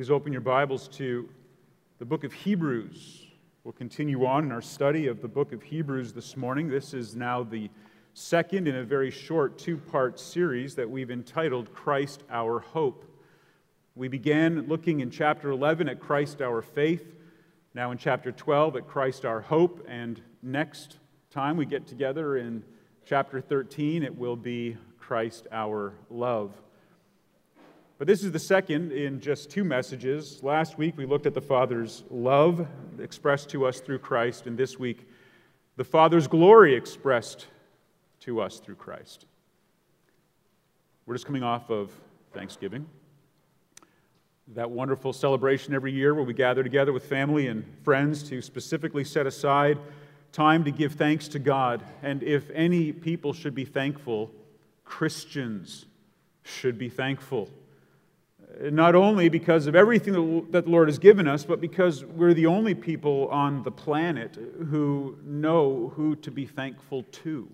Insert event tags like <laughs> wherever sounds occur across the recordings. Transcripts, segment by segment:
Please open your Bibles to the book of Hebrews. We'll continue on in our study of the book of Hebrews this morning. This is now the second in a very short two part series that we've entitled Christ Our Hope. We began looking in chapter 11 at Christ Our Faith, now in chapter 12 at Christ Our Hope, and next time we get together in chapter 13, it will be Christ Our Love. But this is the second in just two messages. Last week we looked at the Father's love expressed to us through Christ, and this week the Father's glory expressed to us through Christ. We're just coming off of Thanksgiving, that wonderful celebration every year where we gather together with family and friends to specifically set aside time to give thanks to God. And if any people should be thankful, Christians should be thankful not only because of everything that the Lord has given us, but because we're the only people on the planet who know who to be thankful to.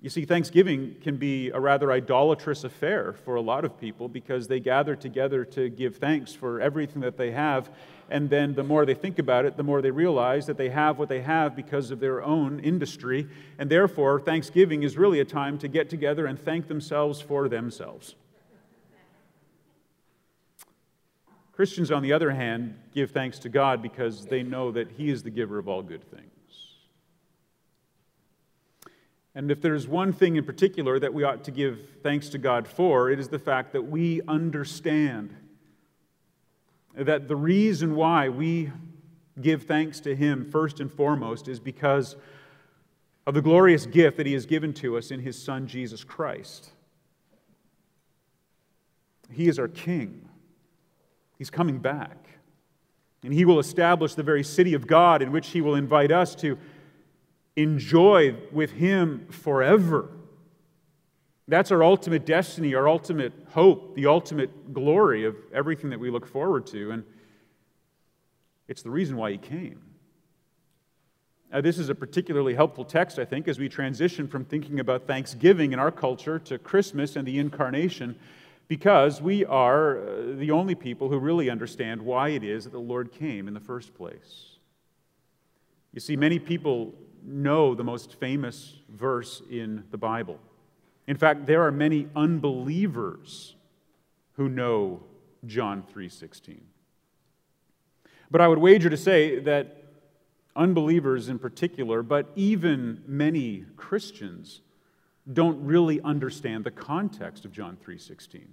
You see, Thanksgiving can be a rather idolatrous affair for a lot of people because they gather together to give thanks for everything that they have. And then the more they think about it, the more they realize that they have what they have because of their own industry. And therefore, Thanksgiving is really a time to get together and thank themselves for themselves. Christians, on the other hand, give thanks to God because they know that He is the giver of all good things. And if there's one thing in particular that we ought to give thanks to God for, it is the fact that we understand that the reason why we give thanks to Him first and foremost is because of the glorious gift that He has given to us in His Son, Jesus Christ. He is our King. He's coming back. And he will establish the very city of God in which he will invite us to enjoy with him forever. That's our ultimate destiny, our ultimate hope, the ultimate glory of everything that we look forward to. And it's the reason why he came. Now, this is a particularly helpful text, I think, as we transition from thinking about Thanksgiving in our culture to Christmas and the incarnation because we are uh, the only people who really understand why it is that the Lord came in the first place. You see, many people know the most famous verse in the Bible. In fact, there are many unbelievers who know John 3:16. But I would wager to say that unbelievers in particular, but even many Christians don't really understand the context of John 3:16.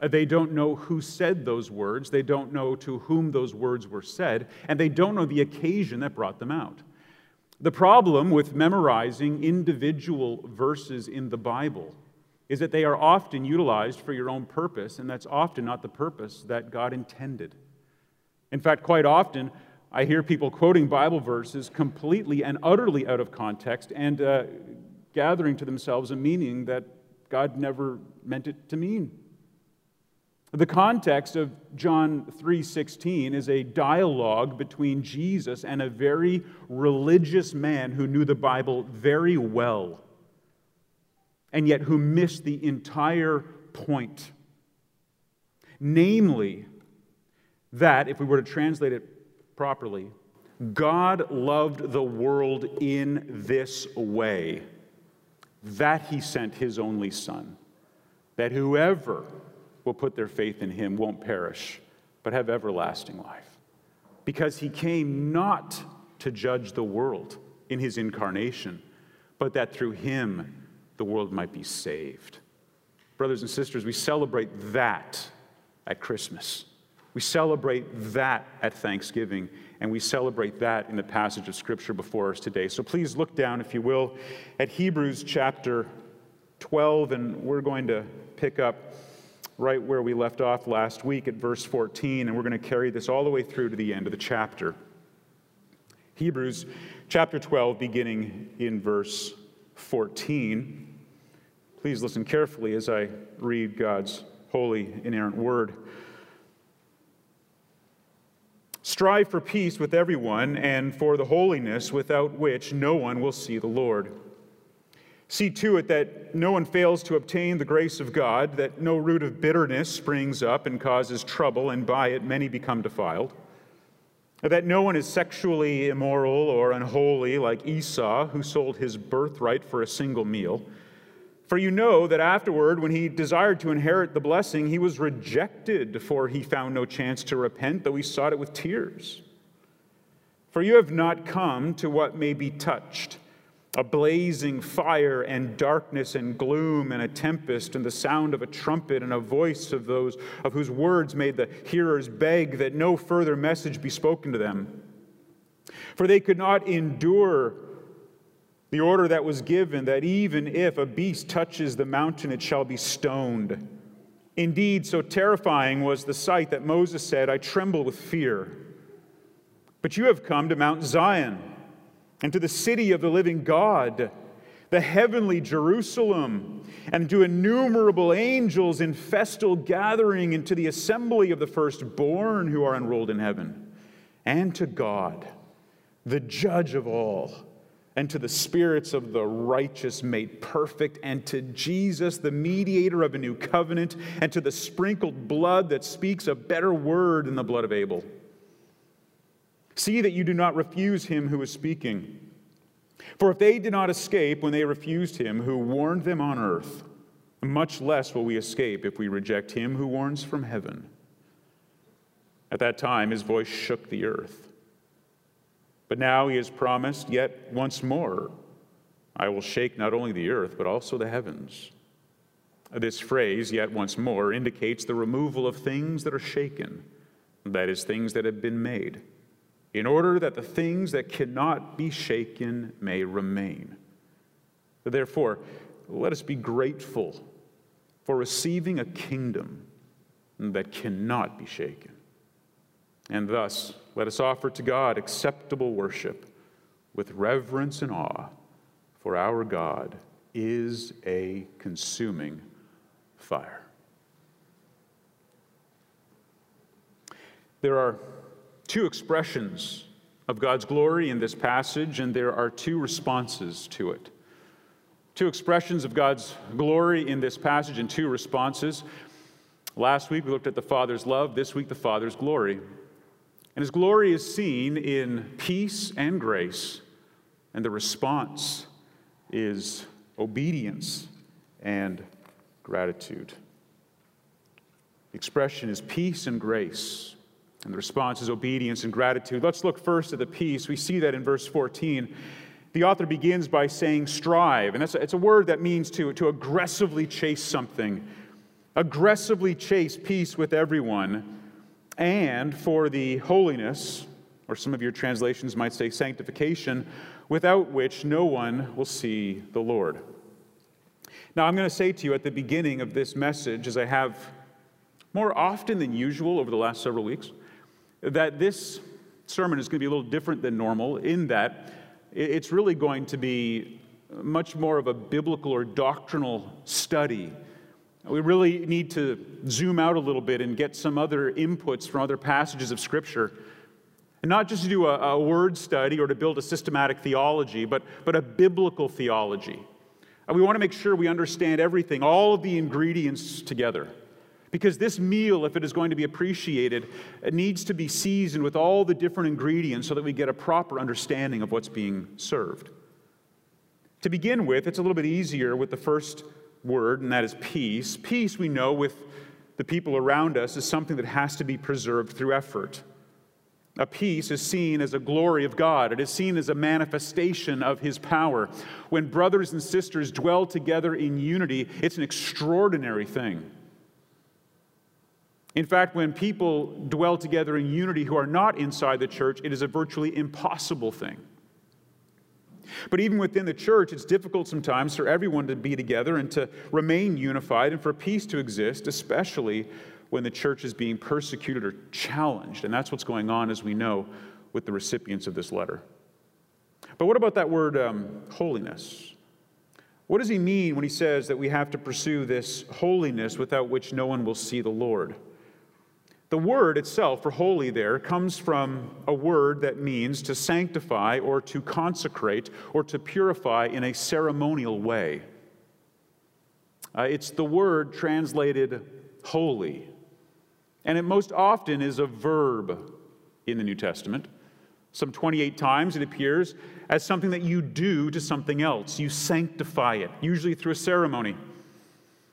Uh, they don't know who said those words, they don't know to whom those words were said, and they don't know the occasion that brought them out. The problem with memorizing individual verses in the Bible is that they are often utilized for your own purpose, and that's often not the purpose that God intended. In fact, quite often, I hear people quoting Bible verses completely and utterly out of context and uh, gathering to themselves a meaning that God never meant it to mean. The context of John 3:16 is a dialogue between Jesus and a very religious man who knew the Bible very well and yet who missed the entire point. Namely, that if we were to translate it properly, God loved the world in this way that he sent his only son that whoever will put their faith in him won't perish, but have everlasting life. Because he came not to judge the world in his incarnation, but that through him the world might be saved. Brothers and sisters, we celebrate that at Christmas. We celebrate that at Thanksgiving, and we celebrate that in the passage of Scripture before us today. So please look down, if you will, at Hebrews chapter 12, and we're going to pick up right where we left off last week at verse 14, and we're going to carry this all the way through to the end of the chapter. Hebrews chapter 12, beginning in verse 14. Please listen carefully as I read God's holy, inerrant word. Strive for peace with everyone and for the holiness without which no one will see the Lord. See to it that no one fails to obtain the grace of God, that no root of bitterness springs up and causes trouble, and by it many become defiled. That no one is sexually immoral or unholy like Esau, who sold his birthright for a single meal. For you know that afterward, when he desired to inherit the blessing, he was rejected, for he found no chance to repent, though he sought it with tears. For you have not come to what may be touched a blazing fire and darkness and gloom and a tempest and the sound of a trumpet and a voice of those of whose words made the hearers beg that no further message be spoken to them. For they could not endure the order that was given that even if a beast touches the mountain, it shall be stoned. Indeed, so terrifying was the sight that Moses said, I tremble with fear. But you have come to Mount Zion and to the city of the living God, the heavenly Jerusalem, and to innumerable angels in festal gathering, and to the assembly of the firstborn who are enrolled in heaven, and to God, the judge of all, and to the spirits of the righteous made perfect, and to Jesus, the mediator of a new covenant, and to the sprinkled blood that speaks a better word than the blood of Abel. See that you do not refuse him who is speaking. For if they did not escape when they refused him who warned them on earth, much less will we escape if we reject him who warns from heaven. At that time, his voice shook the earth. But now he has promised yet once more I will shake not only the earth, but also the heavens. This phrase, yet once more, indicates the removal of things that are shaken, that is, things that have been made in order that the things that cannot be shaken may remain. Therefore, let us be grateful for receiving a kingdom that cannot be shaken. And thus, let us offer to God acceptable worship with reverence and awe, for our God is a consuming fire. There are two expressions of God's glory in this passage, and there are two responses to it. Two expressions of God's glory in this passage and two responses. Last week we looked at the Father's love, this week the Father's glory. And his glory is seen in peace and grace, and the response is obedience and gratitude. The expression is peace and grace. And the response is obedience and gratitude. Let's look first at the peace. We see that in verse 14. The author begins by saying strive, and that's a, it's a word that means to, to aggressively chase something, aggressively chase peace with everyone, and for the holiness, or some of your translations might say sanctification, without which no one will see the Lord. Now, I'm going to say to you at the beginning of this message, as I have more often than usual over the last several weeks, that this sermon is going to be a little different than normal in that it's really going to be much more of a biblical or doctrinal study. We really need to zoom out a little bit and get some other inputs from other passages of Scripture. And not just to do a, a word study or to build a systematic theology, but, but a biblical theology. And we want to make sure we understand everything, all of the ingredients together. Because this meal, if it is going to be appreciated, it needs to be seasoned with all the different ingredients so that we get a proper understanding of what's being served. To begin with, it's a little bit easier with the first word, and that is peace. Peace, we know, with the people around us, is something that has to be preserved through effort. A peace is seen as a glory of God. It is seen as a manifestation of His power. When brothers and sisters dwell together in unity, it's an extraordinary thing. In fact, when people dwell together in unity who are not inside the church, it is a virtually impossible thing. But even within the church, it's difficult sometimes for everyone to be together and to remain unified and for peace to exist, especially when the church is being persecuted or challenged. And that's what's going on, as we know, with the recipients of this letter. But what about that word um, holiness? What does he mean when he says that we have to pursue this holiness without which no one will see the Lord? The word itself for holy there comes from a word that means to sanctify or to consecrate or to purify in a ceremonial way. Uh, it's the word translated holy. And it most often is a verb in the New Testament. Some 28 times it appears as something that you do to something else. You sanctify it, usually through a ceremony.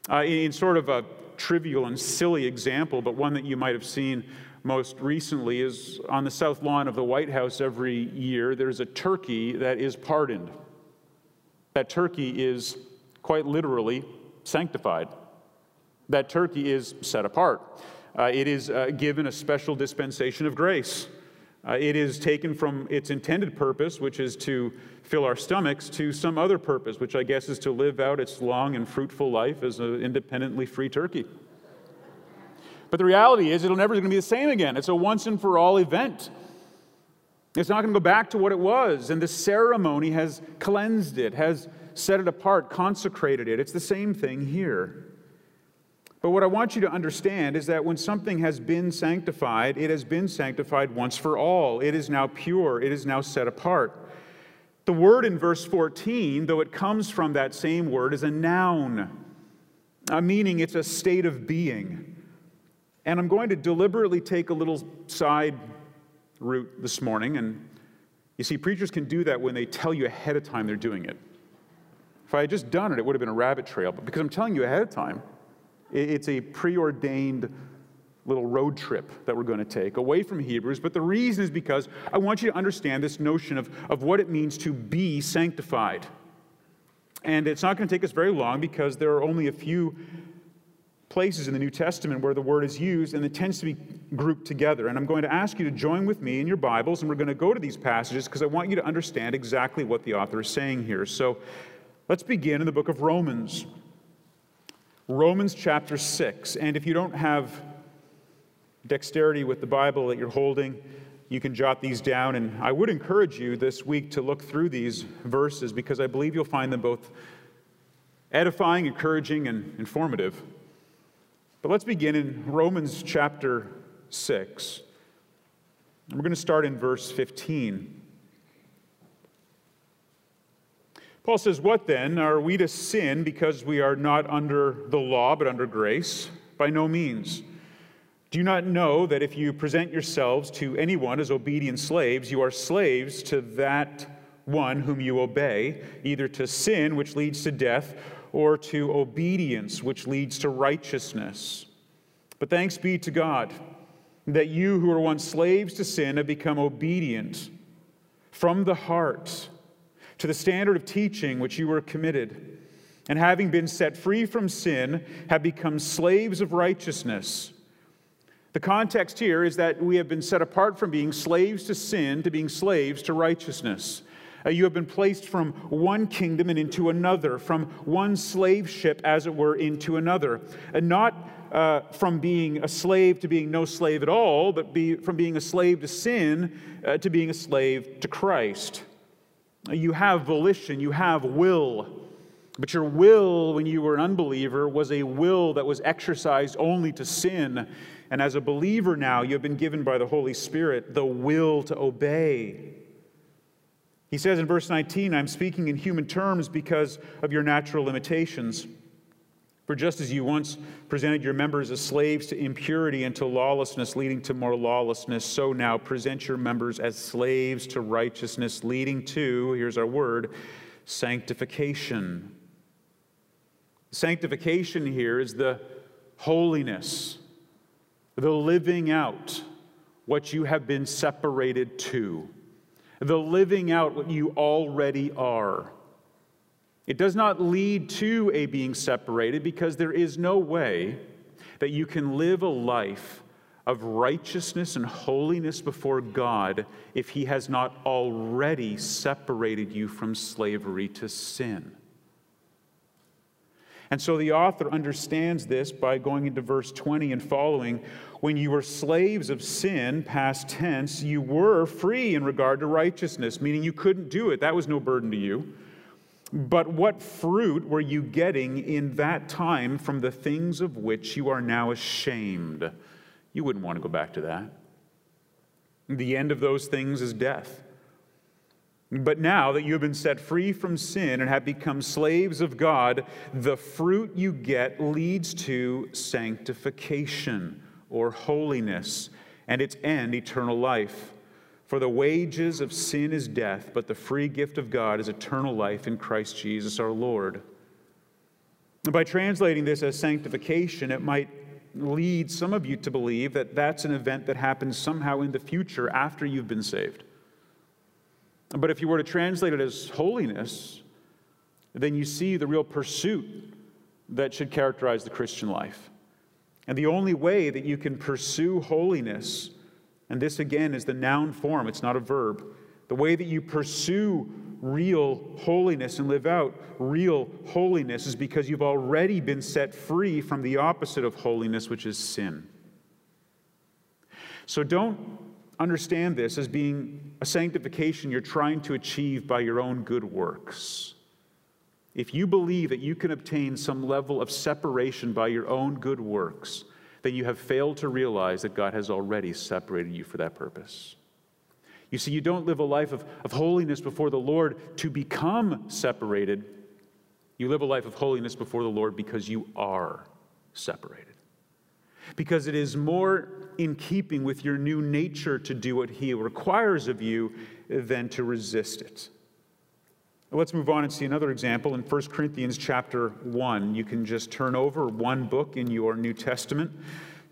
Uh, in sort of a trivial and silly example, but one that you might have seen most recently, is on the south lawn of the White House every year, there's a turkey that is pardoned. That turkey is quite literally sanctified. That turkey is set apart. Uh, it is uh, given a special dispensation of grace. Uh, it is taken from its intended purpose, which is to fill our stomachs, to some other purpose, which I guess is to live out its long and fruitful life as an independently free turkey. But the reality is, it'll never going to be the same again. It's a once and for all event. It's not going to go back to what it was. And the ceremony has cleansed it, has set it apart, consecrated it. It's the same thing here. But what I want you to understand is that when something has been sanctified, it has been sanctified once for all. It is now pure, it is now set apart. The word in verse 14, though it comes from that same word, is a noun, a meaning it's a state of being. And I'm going to deliberately take a little side route this morning. And you see, preachers can do that when they tell you ahead of time they're doing it. If I had just done it, it would have been a rabbit trail. But because I'm telling you ahead of time, it's a preordained little road trip that we're going to take away from Hebrews. But the reason is because I want you to understand this notion of, of what it means to be sanctified. And it's not going to take us very long because there are only a few places in the New Testament where the word is used and it tends to be grouped together. And I'm going to ask you to join with me in your Bibles and we're going to go to these passages because I want you to understand exactly what the author is saying here. So let's begin in the book of Romans. Romans chapter 6. And if you don't have dexterity with the Bible that you're holding, you can jot these down. And I would encourage you this week to look through these verses because I believe you'll find them both edifying, encouraging, and informative. But let's begin in Romans chapter 6. And we're going to start in verse 15. Paul says, What then? Are we to sin because we are not under the law but under grace? By no means. Do you not know that if you present yourselves to anyone as obedient slaves, you are slaves to that one whom you obey, either to sin, which leads to death, or to obedience, which leads to righteousness? But thanks be to God that you who were once slaves to sin have become obedient from the heart to the standard of teaching which you were committed, and having been set free from sin, have become slaves of righteousness. The context here is that we have been set apart from being slaves to sin to being slaves to righteousness. Uh, you have been placed from one kingdom and into another, from one slave ship, as it were, into another. And not uh, from being a slave to being no slave at all, but be, from being a slave to sin uh, to being a slave to Christ. You have volition, you have will. But your will, when you were an unbeliever, was a will that was exercised only to sin. And as a believer now, you have been given by the Holy Spirit the will to obey. He says in verse 19, I'm speaking in human terms because of your natural limitations. For just as you once presented your members as slaves to impurity and to lawlessness, leading to more lawlessness, so now present your members as slaves to righteousness, leading to, here's our word, sanctification. Sanctification here is the holiness, the living out what you have been separated to, the living out what you already are. It does not lead to a being separated because there is no way that you can live a life of righteousness and holiness before God if He has not already separated you from slavery to sin. And so the author understands this by going into verse 20 and following. When you were slaves of sin, past tense, you were free in regard to righteousness, meaning you couldn't do it. That was no burden to you. But what fruit were you getting in that time from the things of which you are now ashamed? You wouldn't want to go back to that. The end of those things is death. But now that you have been set free from sin and have become slaves of God, the fruit you get leads to sanctification or holiness, and its end, eternal life. For the wages of sin is death, but the free gift of God is eternal life in Christ Jesus our Lord. And by translating this as sanctification, it might lead some of you to believe that that's an event that happens somehow in the future after you've been saved. But if you were to translate it as holiness, then you see the real pursuit that should characterize the Christian life. And the only way that you can pursue holiness, and this again is the noun form, it's not a verb, the way that you pursue real holiness and live out real holiness is because you've already been set free from the opposite of holiness, which is sin. So don't understand this as being a sanctification you're trying to achieve by your own good works. If you believe that you can obtain some level of separation by your own good works, then you have failed to realize that God has already separated you for that purpose. You see, you don't live a life of, of holiness before the Lord to become separated. You live a life of holiness before the Lord because you are separated. Because it is more in keeping with your new nature to do what He requires of you than to resist it. Let's move on and see another example in 1 Corinthians chapter 1. You can just turn over one book in your New Testament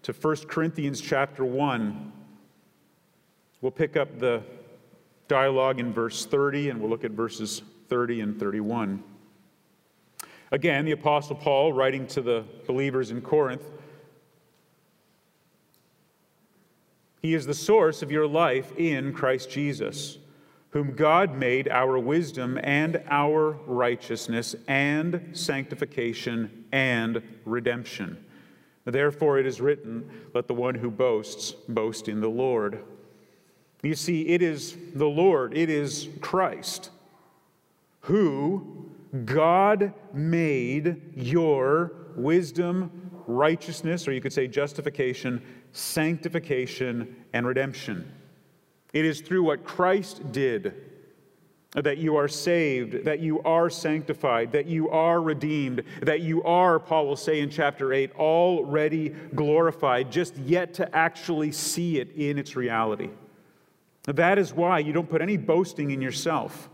to 1 Corinthians chapter 1. We'll pick up the dialogue in verse 30 and we'll look at verses 30 and 31. Again, the Apostle Paul, writing to the believers in Corinth, he is the source of your life in Christ Jesus whom God made our wisdom and our righteousness and sanctification and redemption. Therefore, it is written, Let the one who boasts boast in the Lord. You see, it is the Lord, it is Christ, who God made your wisdom, righteousness, or you could say justification, sanctification, and redemption. It is through what Christ did that you are saved, that you are sanctified, that you are redeemed, that you are, Paul will say in chapter 8, already glorified, just yet to actually see it in its reality. That is why you don't put any boasting in yourself.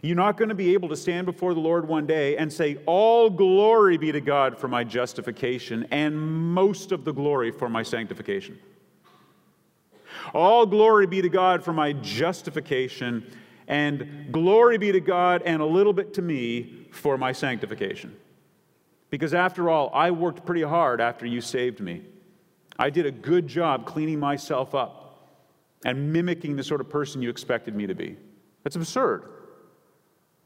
You're not going to be able to stand before the Lord one day and say, All glory be to God for my justification, and most of the glory for my sanctification. All glory be to God for my justification, and glory be to God and a little bit to me for my sanctification. Because after all, I worked pretty hard after you saved me. I did a good job cleaning myself up and mimicking the sort of person you expected me to be. That's absurd.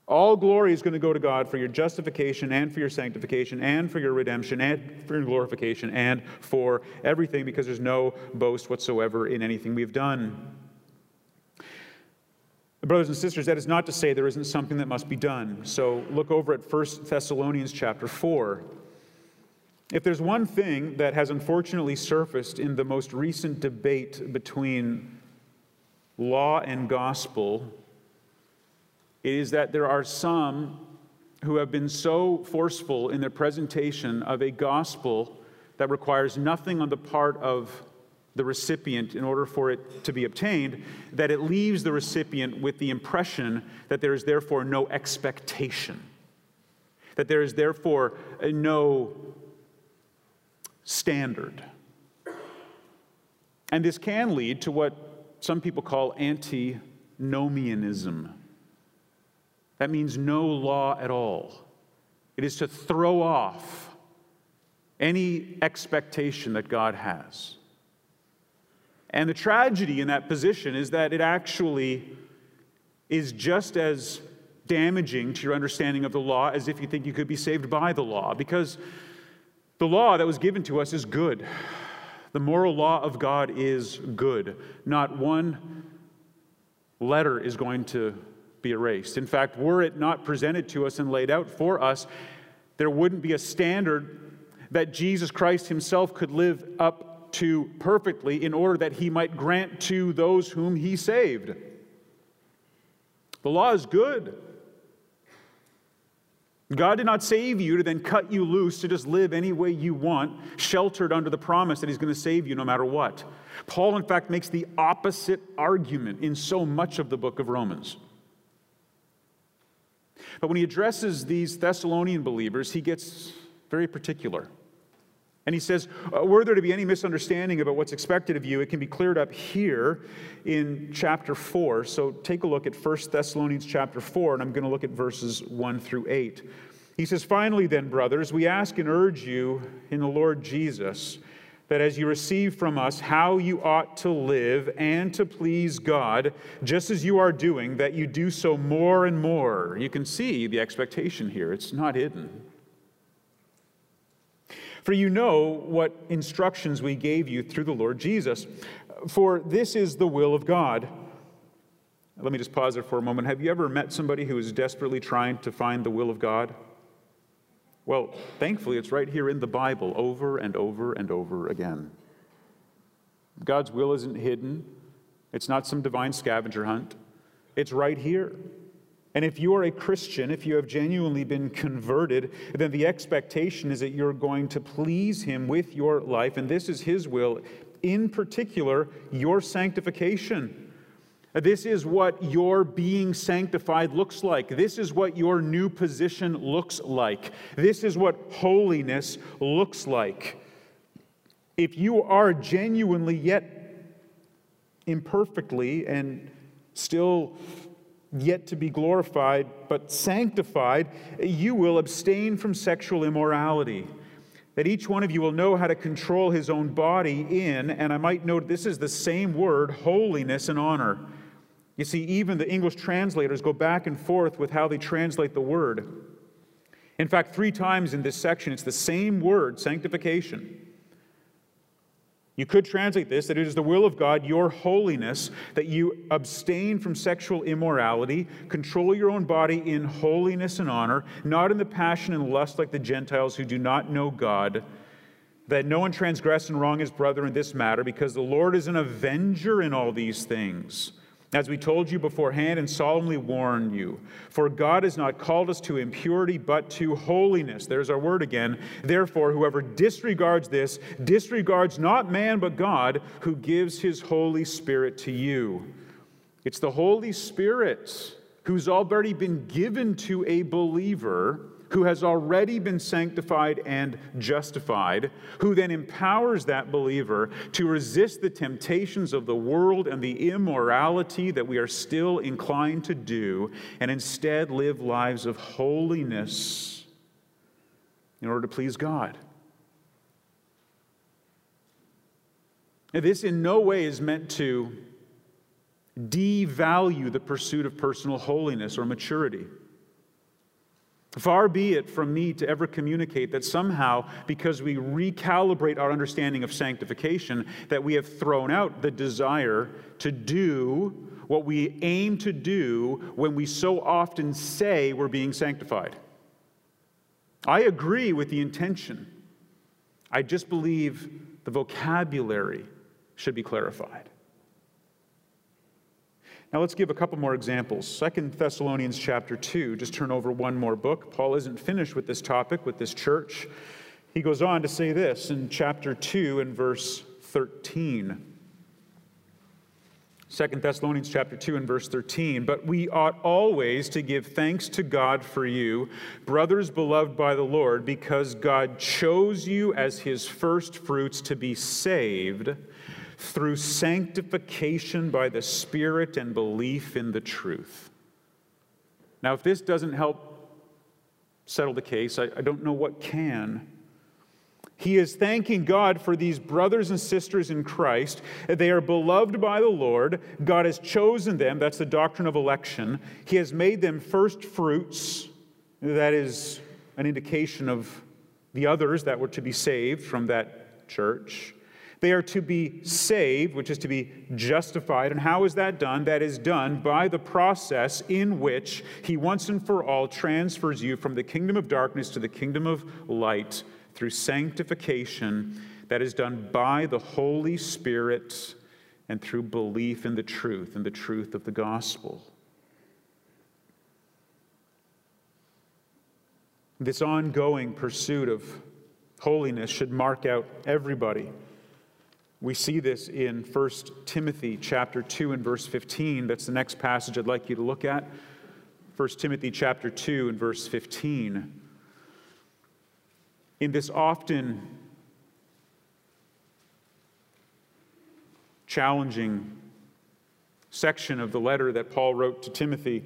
All glory is going to go to God for your justification and for your sanctification and for your redemption and for your glorification and for everything because there's no boast whatsoever in anything we've done. Brothers and sisters, that is not to say there isn't something that must be done. So look over at 1 Thessalonians chapter 4. If there's one thing that has unfortunately surfaced in the most recent debate between law and gospel, is that there are some who have been so forceful in their presentation of a gospel that requires nothing on the part of the recipient in order for it to be obtained, that it leaves the recipient with the impression that there is therefore no expectation, that there is therefore no standard. And this can lead to what some people call antinomianism. That means no law at all. It is to throw off any expectation that God has. And the tragedy in that position is that it actually is just as damaging to your understanding of the law as if you think you could be saved by the law, because the law that was given to us is good. The moral law of God is good. Not one letter is going to be erased. In fact, were it not presented to us and laid out for us, there wouldn't be a standard that Jesus Christ himself could live up to perfectly in order that he might grant to those whom he saved. The law is good. God did not save you to then cut you loose to just live any way you want, sheltered under the promise that He's going to save you no matter what. Paul, in fact, makes the opposite argument in so much of the book of Romans. But when he addresses these Thessalonian believers, he gets very particular. And he says, uh, Were there to be any misunderstanding about what's expected of you, it can be cleared up here in chapter 4. So take a look at 1 Thessalonians chapter 4, and I'm going to look at verses 1 through 8. He says, Finally, then, brothers, we ask and urge you in the Lord Jesus that as you receive from us how you ought to live and to please God, just as you are doing, that you do so more and more. You can see the expectation here, it's not hidden. For you know what instructions we gave you through the Lord Jesus. For this is the will of God. Let me just pause there for a moment. Have you ever met somebody who is desperately trying to find the will of God? Well, thankfully, it's right here in the Bible over and over and over again. God's will isn't hidden, it's not some divine scavenger hunt. It's right here. And if you are a Christian, if you have genuinely been converted, then the expectation is that you're going to please Him with your life. And this is His will, in particular, your sanctification. This is what your being sanctified looks like. This is what your new position looks like. This is what holiness looks like. If you are genuinely yet imperfectly and still yet to be glorified, but sanctified, you will abstain from sexual immorality. That each one of you will know how to control his own body in, and I might note this is the same word, holiness and honor. You see, even the English translators go back and forth with how they translate the word. In fact, three times in this section, it's the same word, sanctification. You could translate this that it is the will of God, your holiness, that you abstain from sexual immorality, control your own body in holiness and honor, not in the passion and lust like the Gentiles who do not know God, that no one transgress and wrong his brother in this matter, because the Lord is an avenger in all these things as we told you beforehand and solemnly warn you. For God has not called us to impurity, but to holiness. There's our word again. Therefore, whoever disregards this disregards not man, but God, who gives his Holy Spirit to you. It's the Holy Spirit who's already been given to a believer who has already been sanctified and justified, who then empowers that believer to resist the temptations of the world and the immorality that we are still inclined to do, and instead live lives of holiness in order to please God. Now, this in no way is meant to devalue the pursuit of personal holiness or maturity. Far be it from me to ever communicate that somehow, because we recalibrate our understanding of sanctification, that we have thrown out the desire to do what we aim to do when we so often say we're being sanctified. I agree with the intention. I just believe the vocabulary should be clarified. Now let's give a couple more examples. Second Thessalonians chapter 2, just turn over one more book. Paul isn't finished with this topic, with this church. He goes on to say this in chapter 2 and verse 13. 2 Thessalonians chapter 2 and verse 13. But we ought always to give thanks to God for you, brothers beloved by the Lord, because God chose you as his first fruits to be saved through sanctification by the Spirit and belief in the truth. Now, if this doesn't help settle the case, I, I don't know what can. He is thanking God for these brothers and sisters in Christ. They are beloved by the Lord. God has chosen them. That's the doctrine of election. He has made them first fruits. That is an indication of the others that were to be saved from that church. They are to be saved, which is to be justified. And how is that done? That is done by the process in which He once and for all transfers you from the kingdom of darkness to the kingdom of light through sanctification. That is done by the Holy Spirit and through belief in the truth, in the truth of the gospel. This ongoing pursuit of holiness should mark out everybody. We see this in 1 Timothy chapter 2 and verse 15. That's the next passage I'd like you to look at. 1 Timothy chapter 2 and verse 15. In this often challenging section of the letter that Paul wrote to Timothy,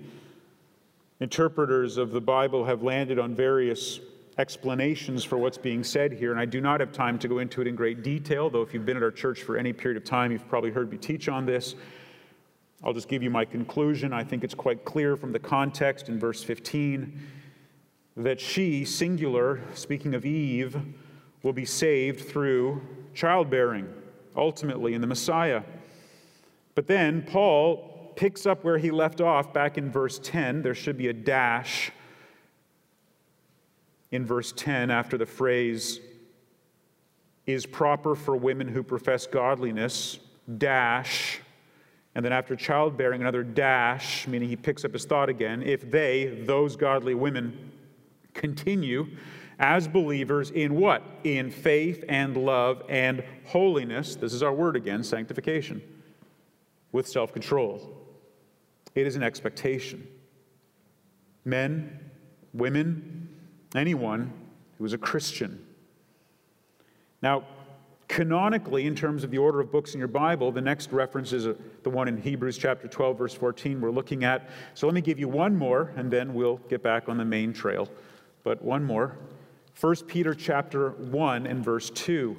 interpreters of the Bible have landed on various explanations for what's being said here, and I do not have time to go into it in great detail, though if you've been at our church for any period of time, you've probably heard me teach on this. I'll just give you my conclusion. I think it's quite clear from the context in verse 15 that she, singular, speaking of Eve, will be saved through childbearing, ultimately in the Messiah. But then Paul picks up where he left off back in verse 10. There should be a dash in verse 10 after the phrase is proper for women who profess godliness, dash, and then after childbearing, another dash, meaning he picks up his thought again. If they, those godly women, continue as believers in what? In faith and love and holiness. This is our word again, sanctification, with self control. It is an expectation. Men, women, anyone who is a Christian. Now, canonically, in terms of the order of books in your Bible, the next reference is uh, the one in Hebrews chapter 12, verse 14, we're looking at. So let me give you one more, and then we'll get back on the main trail. But one more 1 Peter chapter 1 and verse 2.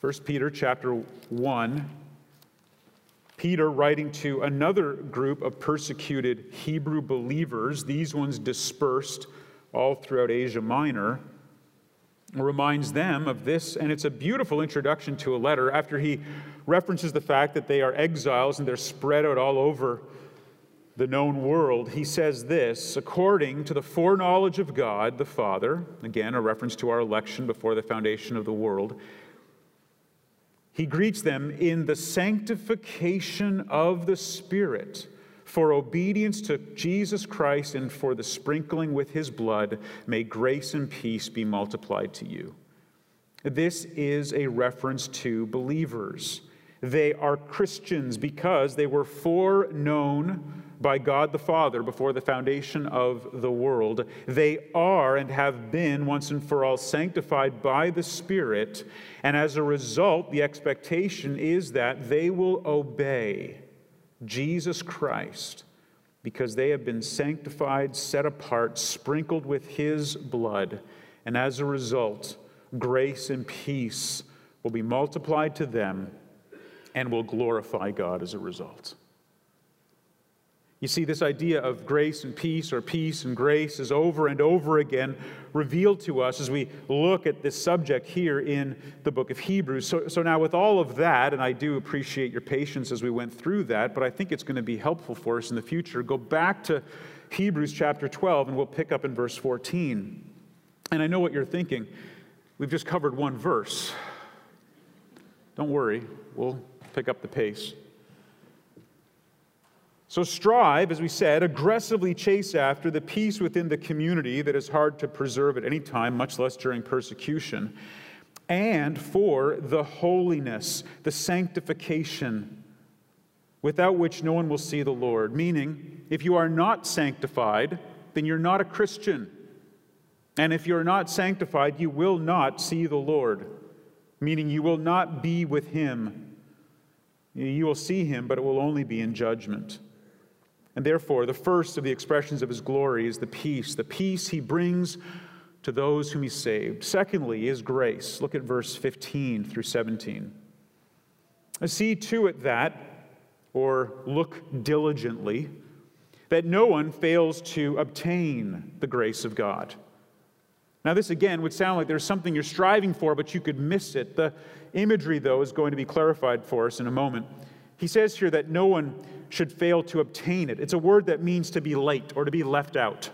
1 Peter chapter 1 Peter, writing to another group of persecuted Hebrew believers, these ones dispersed all throughout Asia Minor, reminds them of this, and it's a beautiful introduction to a letter after he references the fact that they are exiles and they're spread out all over the known world. He says this according to the foreknowledge of God the Father, again, a reference to our election before the foundation of the world he greets them in the sanctification of the Spirit for obedience to Jesus Christ and for the sprinkling with his blood. May grace and peace be multiplied to you. This is a reference to believers. They are Christians because they were foreknown by God the Father before the foundation of the world. They are and have been once and for all sanctified by the Spirit, and as a result, the expectation is that they will obey Jesus Christ because they have been sanctified, set apart, sprinkled with His blood, and as a result, grace and peace will be multiplied to them and will glorify God as a result. You see, this idea of grace and peace, or peace and grace, is over and over again revealed to us as we look at this subject here in the book of Hebrews. So, so now, with all of that, and I do appreciate your patience as we went through that, but I think it's going to be helpful for us in the future. Go back to Hebrews chapter 12, and we'll pick up in verse 14. And I know what you're thinking. We've just covered one verse. Don't worry, we'll pick up the pace. So strive, as we said, aggressively chase after the peace within the community that is hard to preserve at any time, much less during persecution, and for the holiness, the sanctification, without which no one will see the Lord. Meaning, if you are not sanctified, then you're not a Christian. And if you're not sanctified, you will not see the Lord, meaning you will not be with Him. You will see Him, but it will only be in judgment. And therefore, the first of the expressions of his glory is the peace, the peace he brings to those whom he saved. Secondly, is grace. Look at verse 15 through 17. See to it that, or look diligently, that no one fails to obtain the grace of God. Now, this again would sound like there's something you're striving for, but you could miss it. The imagery, though, is going to be clarified for us in a moment. He says here that no one should fail to obtain it. It's a word that means to be late or to be left out.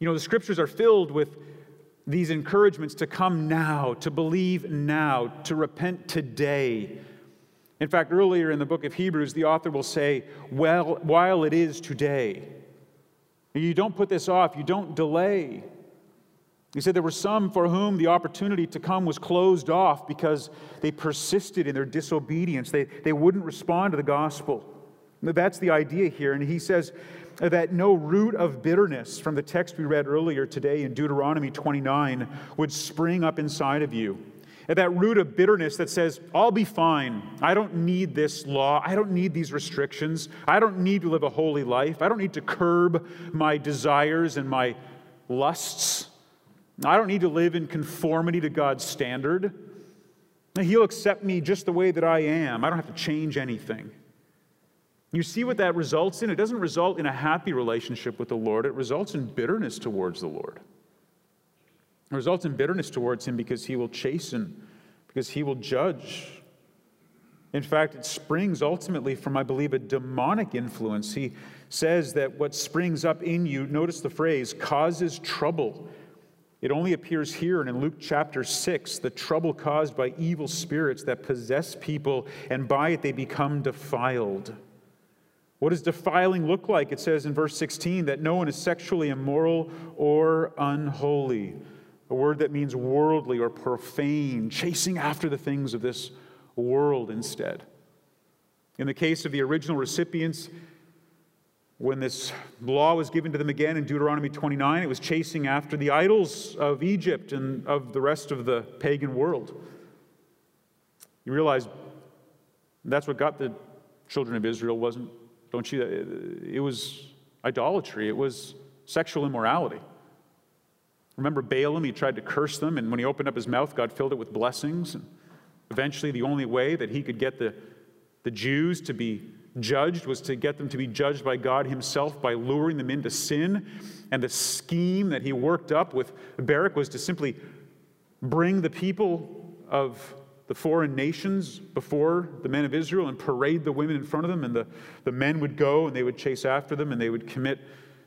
You know, the scriptures are filled with these encouragements to come now, to believe now, to repent today. In fact, earlier in the book of Hebrews, the author will say, Well, while it is today, you don't put this off, you don't delay. He said there were some for whom the opportunity to come was closed off because they persisted in their disobedience. They, they wouldn't respond to the gospel. That's the idea here. And he says that no root of bitterness from the text we read earlier today in Deuteronomy 29 would spring up inside of you. That root of bitterness that says, I'll be fine. I don't need this law. I don't need these restrictions. I don't need to live a holy life. I don't need to curb my desires and my lusts. I don't need to live in conformity to God's standard. He'll accept me just the way that I am. I don't have to change anything. You see what that results in? It doesn't result in a happy relationship with the Lord, it results in bitterness towards the Lord. It results in bitterness towards Him because He will chasten, because He will judge. In fact, it springs ultimately from, I believe, a demonic influence. He says that what springs up in you, notice the phrase, causes trouble. It only appears here and in Luke chapter 6, the trouble caused by evil spirits that possess people, and by it they become defiled. What does defiling look like? It says in verse 16 that no one is sexually immoral or unholy, a word that means worldly or profane, chasing after the things of this world instead. In the case of the original recipients, when this law was given to them again in Deuteronomy 29, it was chasing after the idols of Egypt and of the rest of the pagan world. You realize that's what got the children of Israel, wasn't, don't you? Uh, it was idolatry, it was sexual immorality. Remember Balaam? He tried to curse them, and when he opened up his mouth, God filled it with blessings. And eventually, the only way that he could get the, the Jews to be judged was to get them to be judged by God Himself by luring them into sin. And the scheme that he worked up with Balak was to simply bring the people of the foreign nations before the men of Israel and parade the women in front of them. And the, the men would go and they would chase after them and they would commit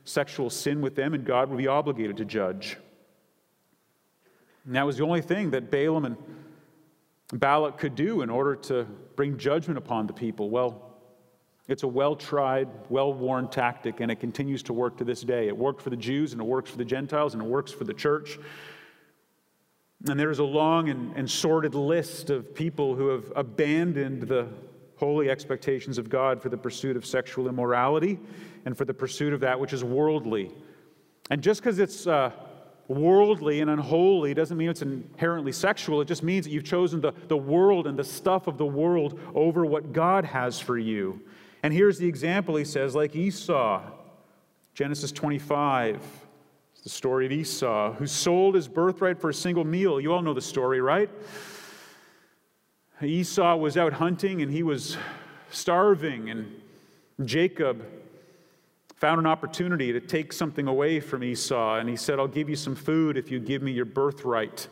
sexual sin with them, and God would be obligated to judge. And that was the only thing that Balaam and Balak could do in order to bring judgment upon the people. Well, it's a well tried, well worn tactic, and it continues to work to this day. It worked for the Jews, and it works for the Gentiles, and it works for the church. And there is a long and, and sordid list of people who have abandoned the holy expectations of God for the pursuit of sexual immorality and for the pursuit of that which is worldly. And just because it's uh, worldly and unholy doesn't mean it's inherently sexual. It just means that you've chosen the, the world and the stuff of the world over what God has for you. And here's the example he says, like Esau, Genesis 25. The story of Esau, who sold his birthright for a single meal. You all know the story, right? Esau was out hunting and he was starving, and Jacob found an opportunity to take something away from Esau, and he said, I'll give you some food if you give me your birthright.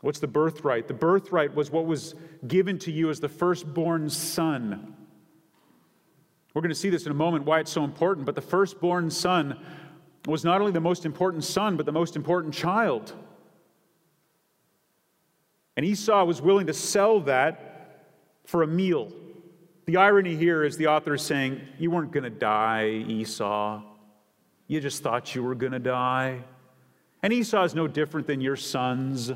What's the birthright? The birthright was what was given to you as the firstborn son. We're going to see this in a moment why it's so important. But the firstborn son was not only the most important son, but the most important child. And Esau was willing to sell that for a meal. The irony here is the author is saying, You weren't going to die, Esau. You just thought you were going to die. And Esau is no different than your sons.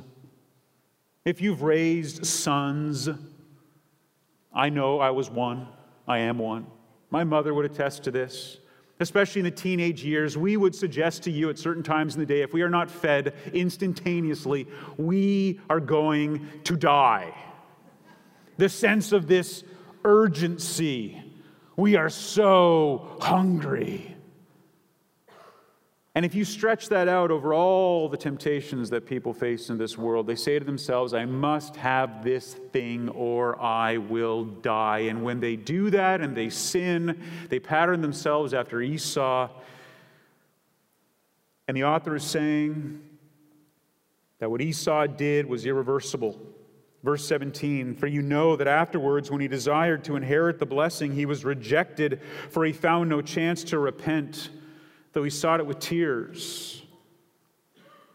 If you've raised sons, I know I was one, I am one. My mother would attest to this. Especially in the teenage years, we would suggest to you at certain times in the day if we are not fed instantaneously, we are going to die. The sense of this urgency. We are so hungry. And if you stretch that out over all the temptations that people face in this world, they say to themselves, I must have this thing or I will die. And when they do that and they sin, they pattern themselves after Esau. And the author is saying that what Esau did was irreversible. Verse 17, for you know that afterwards, when he desired to inherit the blessing, he was rejected, for he found no chance to repent though he sought it with tears.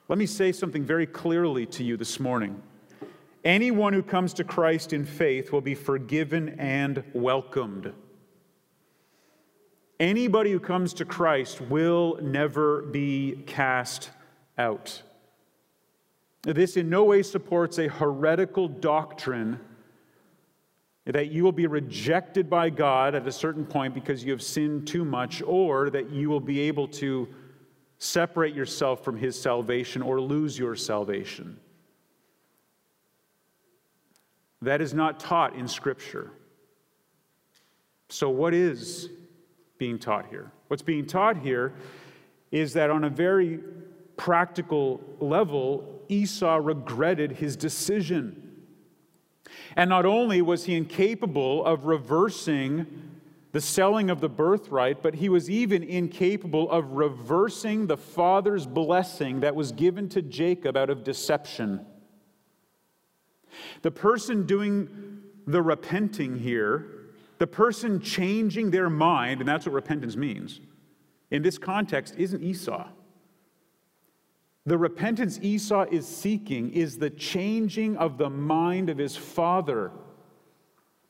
Let me say something very clearly to you this morning. Anyone who comes to Christ in faith will be forgiven and welcomed. Anybody who comes to Christ will never be cast out. This in no way supports a heretical doctrine that you will be rejected by God at a certain point because you have sinned too much, or that you will be able to separate yourself from His salvation or lose your salvation. That is not taught in Scripture. So, what is being taught here? What's being taught here is that on a very practical level, Esau regretted his decision. And not only was he incapable of reversing the selling of the birthright, but he was even incapable of reversing the father's blessing that was given to Jacob out of deception. The person doing the repenting here, the person changing their mind, and that's what repentance means, in this context, isn't Esau. The repentance Esau is seeking is the changing of the mind of his father.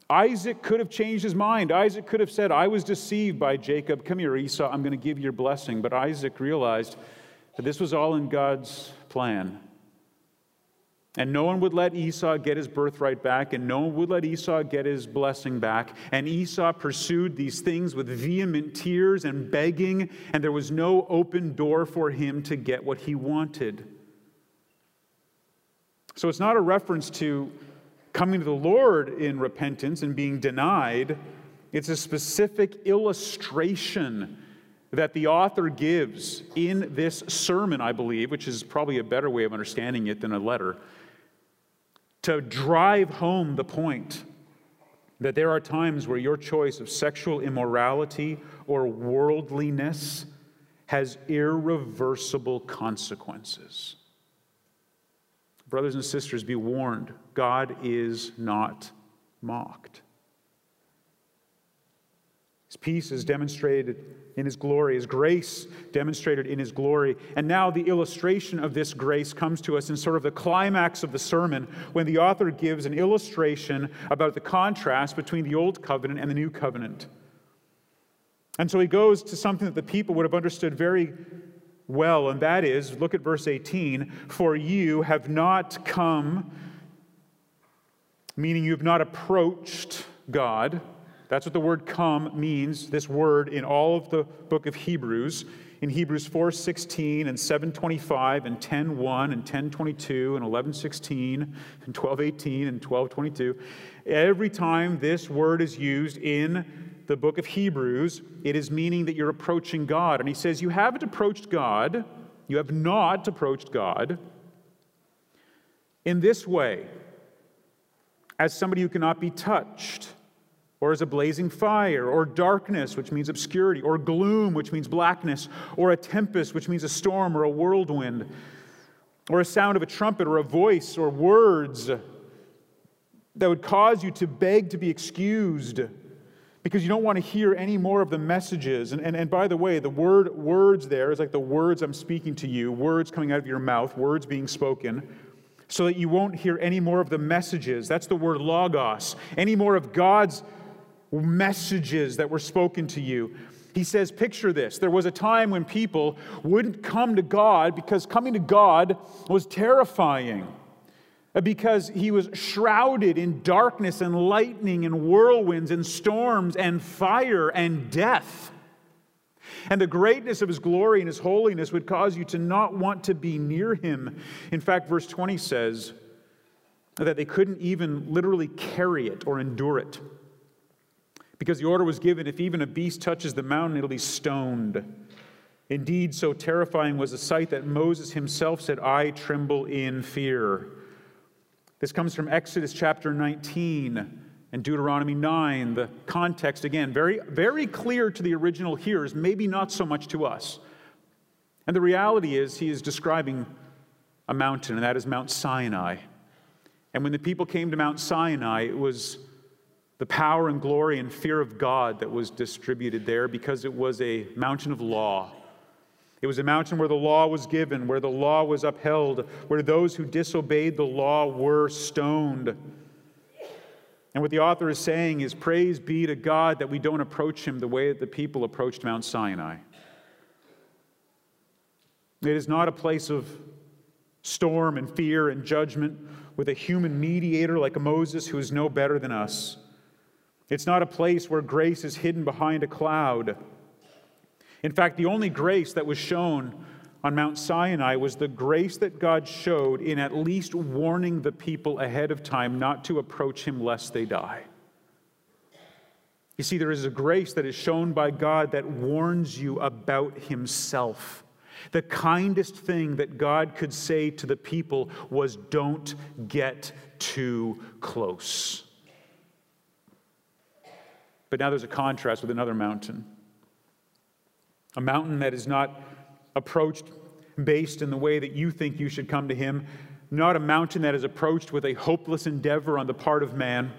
Isaac could have changed his mind. Isaac could have said, I was deceived by Jacob. Come here, Esau, I'm going to give you your blessing. But Isaac realized that this was all in God's plan. And no one would let Esau get his birthright back, and no one would let Esau get his blessing back. And Esau pursued these things with vehement tears and begging, and there was no open door for him to get what he wanted. So it's not a reference to coming to the Lord in repentance and being denied, it's a specific illustration that the author gives in this sermon, I believe, which is probably a better way of understanding it than a letter to drive home the point that there are times where your choice of sexual immorality or worldliness has irreversible consequences. Brothers and sisters, be warned God is not mocked. His peace is demonstrated in His glory, His grace demonstrated in His glory. And now the illustration of this grace comes to us in sort of the climax of the sermon when the author gives an illustration about the contrast between the Old Covenant and the New Covenant. And so he goes to something that the people would have understood very well, and that is look at verse 18 for you have not come, meaning you have not approached God that's what the word come means, this word in all of the book of Hebrews. In Hebrews 4:16 and 7:25 and 10:1 and 10:22 and 11:16 and 12:18 and 12:22, every time this word is used in the book of Hebrews, it is meaning that you're approaching God. And he says, You haven't approached God, you have not approached God in this way, as somebody who cannot be touched or as a blazing fire, or darkness, which means obscurity, or gloom, which means blackness, or a tempest, which means a storm or a whirlwind, or a sound of a trumpet, or a voice, or words that would cause you to beg to be excused because you don't want to hear any more of the messages. And, and, and by the way, the word words there is like the words I'm speaking to you, words coming out of your mouth, words being spoken so that you won't hear any more of the messages. That's the word logos. Any more of God's messages that were spoken to you. He says, Picture this. There was a time when people wouldn't come to God because coming to God was terrifying, uh, because he was shrouded in darkness and lightning and whirlwinds and storms and fire and death. And the greatness of his glory and his holiness would cause you to not want to be near him. In fact, verse 20 says that they couldn't even literally carry it or endure it. Because the order was given if even a beast touches the mountain, it'll be stoned. Indeed, so terrifying was the sight that Moses himself said, I tremble in fear. This comes from Exodus chapter 19 and Deuteronomy 9. The context, again, very, very clear to the original hearers, maybe not so much to us. And the reality is, he is describing a mountain, and that is Mount Sinai. And when the people came to Mount Sinai, it was the power and glory and fear of God that was distributed there because it was a mountain of law. It was a mountain where the law was given, where the law was upheld, where those who disobeyed the law were stoned. And what the author is saying is praise be to God that we don't approach him the way that the people approached Mount Sinai. It is not a place of storm and fear and judgment with a human mediator like Moses who is no better than us. It's not a place where grace is hidden behind a cloud. In fact, the only grace that was shown on Mount Sinai was the grace that God showed in at least warning the people ahead of time not to approach him lest they die. You see, there is a grace that is shown by God that warns you about himself. The kindest thing that God could say to the people was, Don't get too close. But now there's a contrast with another mountain. A mountain that is not approached based in the way that you think you should come to Him, not a mountain that is approached with a hopeless endeavor on the part of man,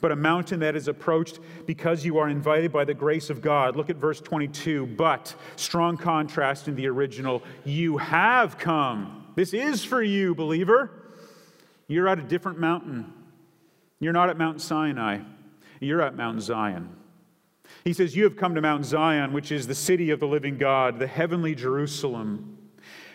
but a mountain that is approached because you are invited by the grace of God. Look at verse 22. But, strong contrast in the original, you have come. This is for you, believer. You're at a different mountain. You're not at Mount Sinai, you're at Mount Zion. He says, You have come to Mount Zion, which is the city of the living God, the heavenly Jerusalem.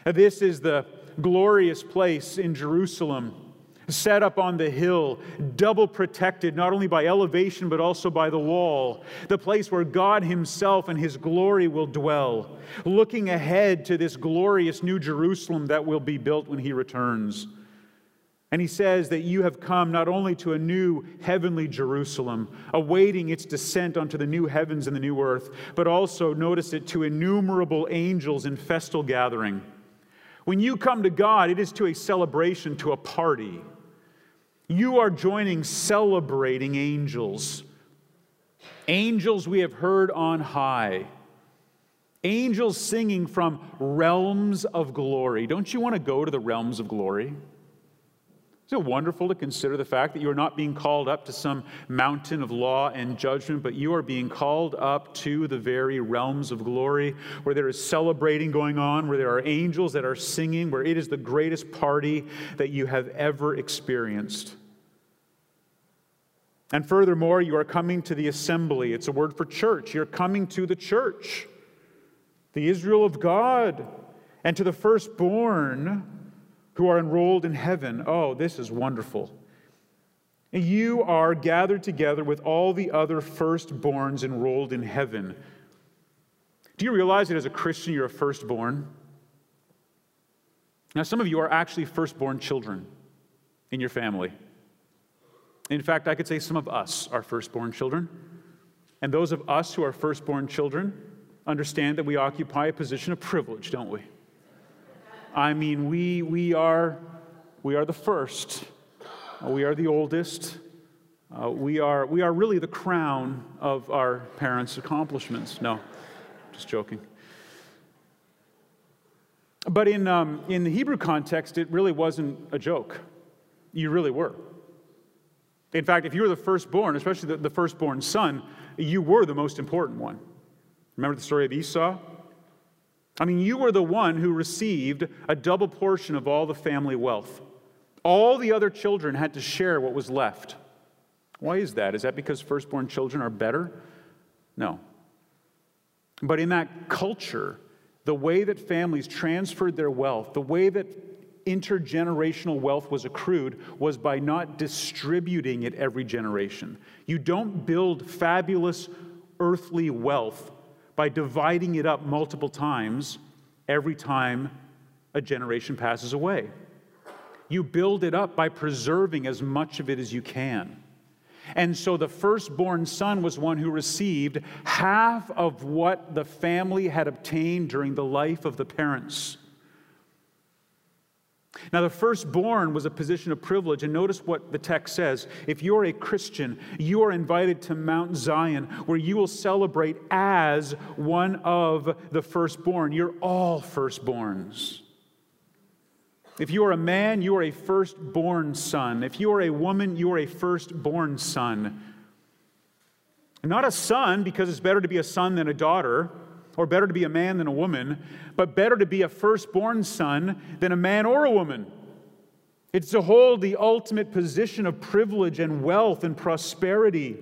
This is the glorious place in Jerusalem, set up on the hill, double protected not only by elevation but also by the wall, the place where God Himself and His glory will dwell, looking ahead to this glorious new Jerusalem that will be built when He returns. And he says that you have come not only to a new heavenly Jerusalem, awaiting its descent onto the new heavens and the new earth, but also, notice it, to innumerable angels in festal gathering. When you come to God, it is to a celebration, to a party. You are joining celebrating angels. Angels we have heard on high. Angels singing from realms of glory. Don't you want to go to the realms of glory? Isn't it wonderful to consider the fact that you are not being called up to some mountain of law and judgment, but you are being called up to the very realms of glory where there is celebrating going on, where there are angels that are singing, where it is the greatest party that you have ever experienced? And furthermore, you are coming to the assembly. It's a word for church. You're coming to the church, the Israel of God, and to the firstborn who are enrolled in heaven. Oh, this is wonderful. And you are gathered together with all the other firstborns enrolled in heaven. Do you realize that as a Christian, you're a firstborn? Now, some of you are actually firstborn children in your family. In fact, I could say some of us are firstborn children. And those of us who are firstborn children understand that we occupy a position of privilege, don't we? I mean, we, we, are, we are the first, uh, we are the oldest. Uh, we, are, we are really the crown of our parents' accomplishments. No, just joking. But in, um, in the Hebrew context, it really wasn't a joke. You really were. In fact, if you were the firstborn, especially the, the firstborn son, you were the most important one. Remember the story of Esau? I mean, you were the one who received a double portion of all the family wealth. All the other children had to share what was left. Why is that? Is that because firstborn children are better? No. But in that culture, the way that families transferred their wealth, the way that intergenerational wealth was accrued, was by not distributing it every generation. You don't build fabulous earthly wealth by dividing it up multiple times every time a generation passes away. You build it up by preserving as much of it as you can. And so the firstborn son was one who received half of what the family had obtained during the life of the parents. Now, the firstborn was a position of privilege, and notice what the text says. If you're a Christian, you are invited to Mount Zion, where you will celebrate as one of the firstborn. You're all firstborns. If you are a man, you are a firstborn son. If you are a woman, you are a firstborn son. Not a son, because it's better to be a son than a daughter, or better to be a man than a woman, but better to be a firstborn son than a man or a woman. It's to hold the ultimate position of privilege and wealth and prosperity.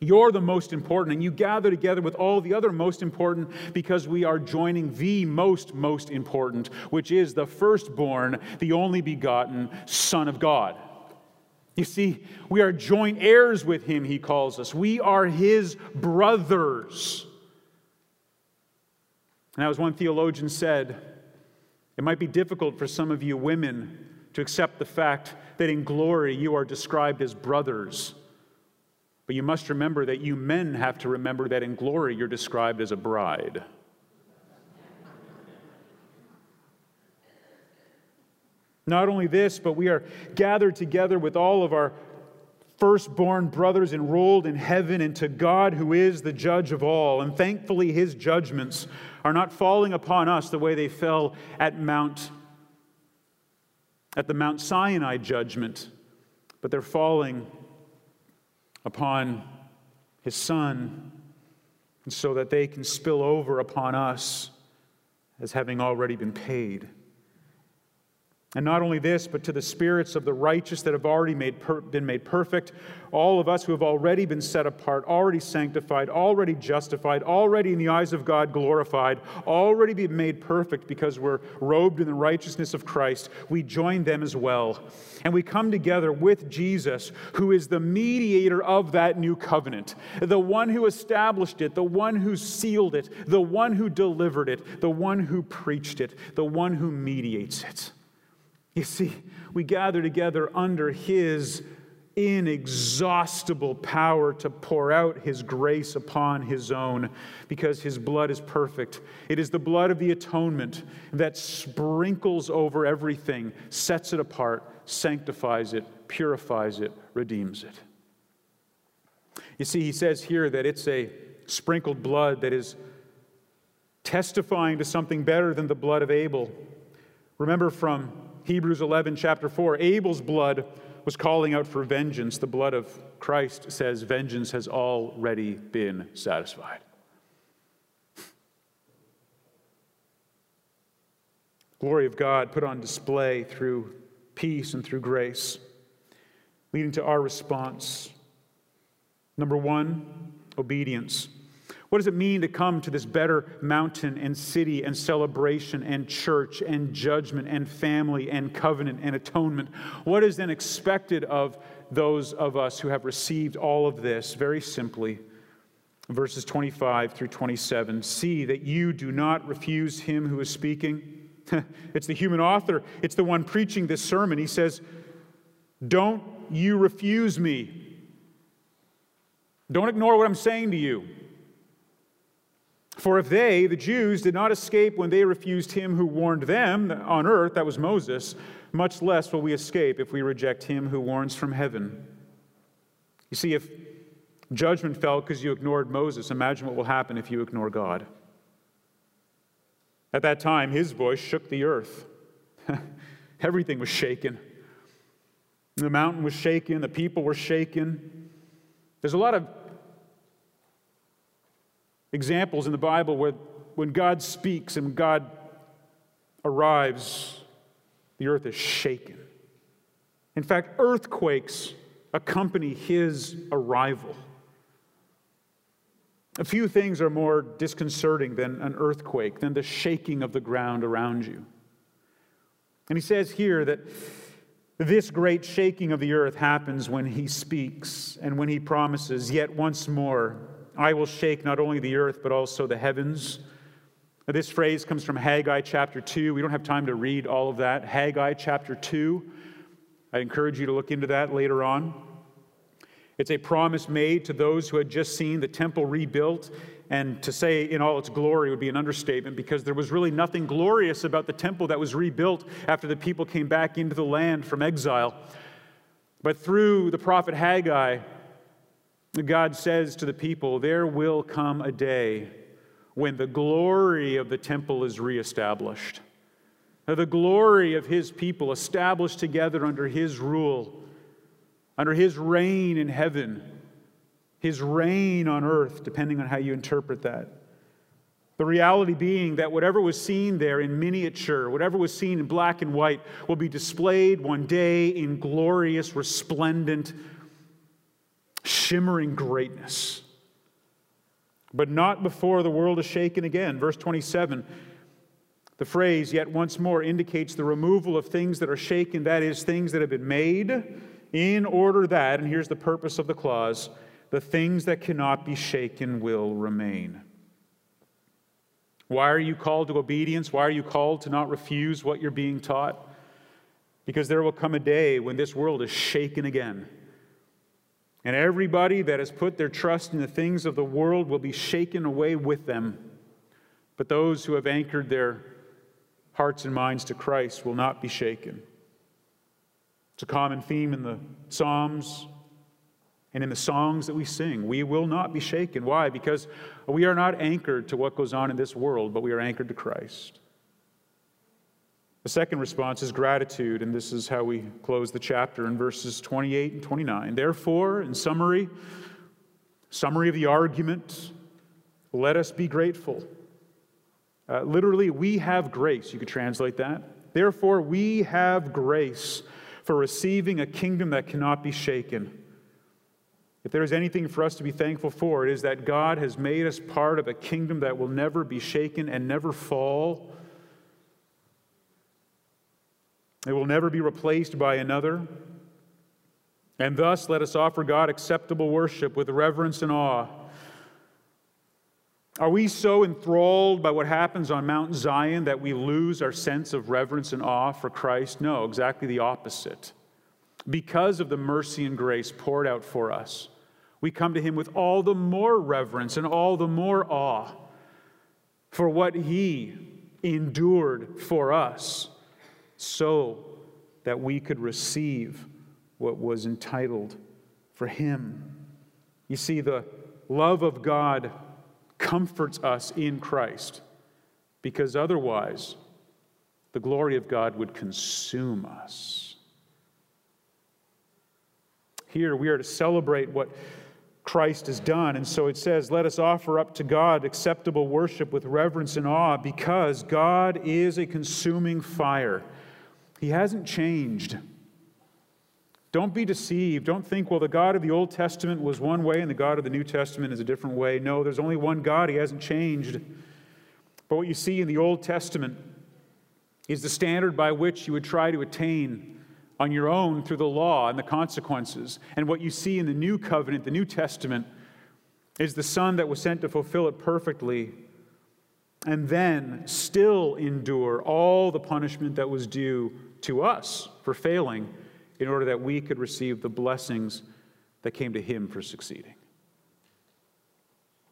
You're the most important, and you gather together with all the other most important because we are joining the most, most important, which is the firstborn, the only begotten Son of God. You see, we are joint heirs with him, he calls us. We are his brothers. And as one theologian said, it might be difficult for some of you women to accept the fact that in glory you are described as brothers. But you must remember that you men have to remember that in glory you're described as a bride. Not only this, but we are gathered together with all of our firstborn brothers enrolled in heaven and to God who is the judge of all. And thankfully, his judgments are not falling upon us the way they fell at Mount at the Mount Sinai judgment, but they're falling upon his son so that they can spill over upon us as having already been paid. And not only this, but to the spirits of the righteous that have already made per- been made perfect, all of us who have already been set apart, already sanctified, already justified, already in the eyes of God glorified, already been made perfect because we're robed in the righteousness of Christ, we join them as well. And we come together with Jesus, who is the mediator of that new covenant, the one who established it, the one who sealed it, the one who delivered it, the one who preached it, the one who mediates it. You see, we gather together under His inexhaustible power to pour out His grace upon His own because His blood is perfect. It is the blood of the atonement that sprinkles over everything, sets it apart, sanctifies it, purifies it, redeems it. You see, He says here that it's a sprinkled blood that is testifying to something better than the blood of Abel. Remember from Hebrews 11, chapter 4, Abel's blood was calling out for vengeance. The blood of Christ says vengeance has already been satisfied. Glory of God put on display through peace and through grace, leading to our response. Number one, obedience. What does it mean to come to this better mountain and city and celebration and church and judgment and family and covenant and atonement? What is then expected of those of us who have received all of this? Very simply, verses 25 through 27 see that you do not refuse him who is speaking. <laughs> it's the human author, it's the one preaching this sermon. He says, Don't you refuse me. Don't ignore what I'm saying to you. For if they, the Jews, did not escape when they refused him who warned them on earth, that was Moses, much less will we escape if we reject him who warns from heaven. You see, if judgment fell because you ignored Moses, imagine what will happen if you ignore God. At that time, his voice shook the earth. <laughs> Everything was shaken. The mountain was shaken, the people were shaken. There's a lot of examples in the Bible where when God speaks and God arrives, the earth is shaken. In fact, earthquakes accompany his arrival. A few things are more disconcerting than an earthquake, than the shaking of the ground around you. And he says here that this great shaking of the earth happens when he speaks and when he promises, Yet once more I will shake not only the earth, but also the heavens. Now, this phrase comes from Haggai chapter 2. We don't have time to read all of that. Haggai chapter 2. I encourage you to look into that later on. It's a promise made to those who had just seen the temple rebuilt. And to say in all its glory would be an understatement because there was really nothing glorious about the temple that was rebuilt after the people came back into the land from exile. But through the prophet Haggai, God says to the people, There will come a day when the glory of the temple is reestablished. The glory of his people established together under his rule, under his reign in heaven, his reign on earth, depending on how you interpret that. The reality being that whatever was seen there in miniature, whatever was seen in black and white, will be displayed one day in glorious, resplendent, shimmering greatness. But not before the world is shaken again. Verse 27, the phrase, yet once more, indicates the removal of things that are shaken, that is, things that have been made, in order that, and here's the purpose of the clause, the things that cannot be shaken will remain. Why are you called to obedience? Why are you called to not refuse what you're being taught? Because there will come a day when this world is shaken again. And everybody that has put their trust in the things of the world will be shaken away with them. But those who have anchored their hearts and minds to Christ will not be shaken. It's a common theme in the Psalms, and in the songs that we sing. We will not be shaken. Why? Because we are not anchored to what goes on in this world, but we are anchored to Christ. The second response is gratitude, and this is how we close the chapter in verses 28 and 29. Therefore, in summary, summary of the argument, let us be grateful. Uh, literally, we have grace. You could translate that. Therefore, we have grace for receiving a kingdom that cannot be shaken if there is anything for us to be thankful for, it is that God has made us part of a kingdom that will never be shaken and never fall. It will never be replaced by another. And thus, let us offer God acceptable worship with reverence and awe. Are we so enthralled by what happens on Mount Zion that we lose our sense of reverence and awe for Christ? No, exactly the opposite because of the mercy and grace poured out for us, we come to him with all the more reverence and all the more awe for what he endured for us so that we could receive what was entitled for him. You see, the love of God comforts us in Christ because otherwise the glory of God would consume us. Here we are to celebrate what Christ has done. And so it says, Let us offer up to God acceptable worship with reverence and awe because God is a consuming fire. He hasn't changed. Don't be deceived. Don't think, well, the God of the Old Testament was one way and the God of the New Testament is a different way. No, there's only one God. He hasn't changed. But what you see in the Old Testament is the standard by which you would try to attain on your own through the law and the consequences. And what you see in the new covenant, the New Testament, is the Son that was sent to fulfill it perfectly and then still endure all the punishment that was due to us for failing in order that we could receive the blessings that came to him for succeeding.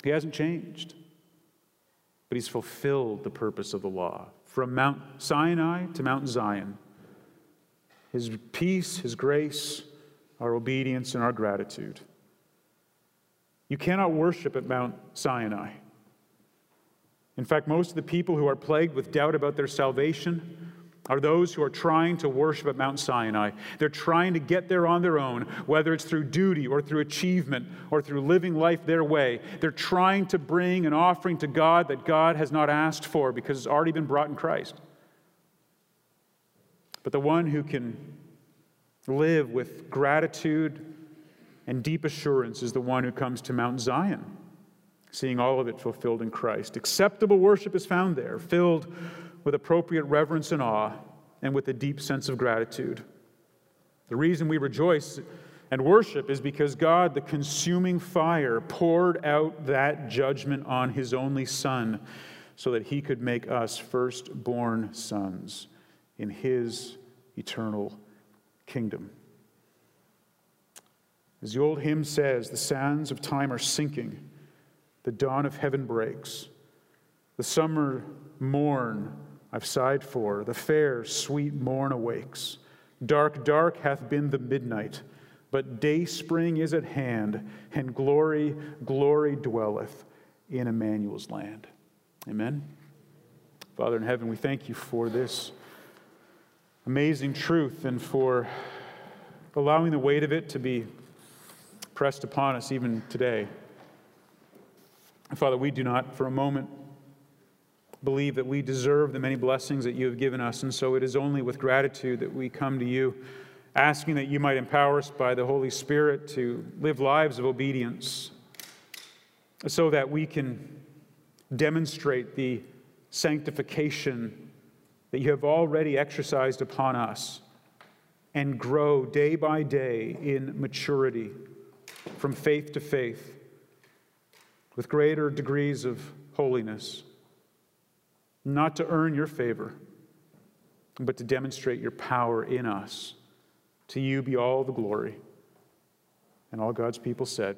He hasn't changed, but he's fulfilled the purpose of the law from Mount Sinai to Mount Zion. His peace, His grace, our obedience, and our gratitude. You cannot worship at Mount Sinai. In fact, most of the people who are plagued with doubt about their salvation are those who are trying to worship at Mount Sinai. They're trying to get there on their own, whether it's through duty or through achievement or through living life their way. They're trying to bring an offering to God that God has not asked for because it's already been brought in Christ. But the one who can live with gratitude and deep assurance is the one who comes to Mount Zion, seeing all of it fulfilled in Christ. Acceptable worship is found there, filled with appropriate reverence and awe, and with a deep sense of gratitude. The reason we rejoice and worship is because God, the consuming fire, poured out that judgment on his only Son so that he could make us firstborn sons in his eternal kingdom. As the old hymn says, the sands of time are sinking, the dawn of heaven breaks. The summer morn I've sighed for, the fair, sweet morn awakes. Dark, dark hath been the midnight, but day spring is at hand, and glory, glory dwelleth in Emmanuel's land. Amen. Father in heaven, we thank you for this amazing truth and for allowing the weight of it to be pressed upon us even today. Father, we do not for a moment believe that we deserve the many blessings that you have given us, and so it is only with gratitude that we come to you, asking that you might empower us by the Holy Spirit to live lives of obedience so that we can demonstrate the sanctification that you have already exercised upon us and grow day by day in maturity from faith to faith with greater degrees of holiness, not to earn your favor, but to demonstrate your power in us. To you be all the glory. And all God's people said,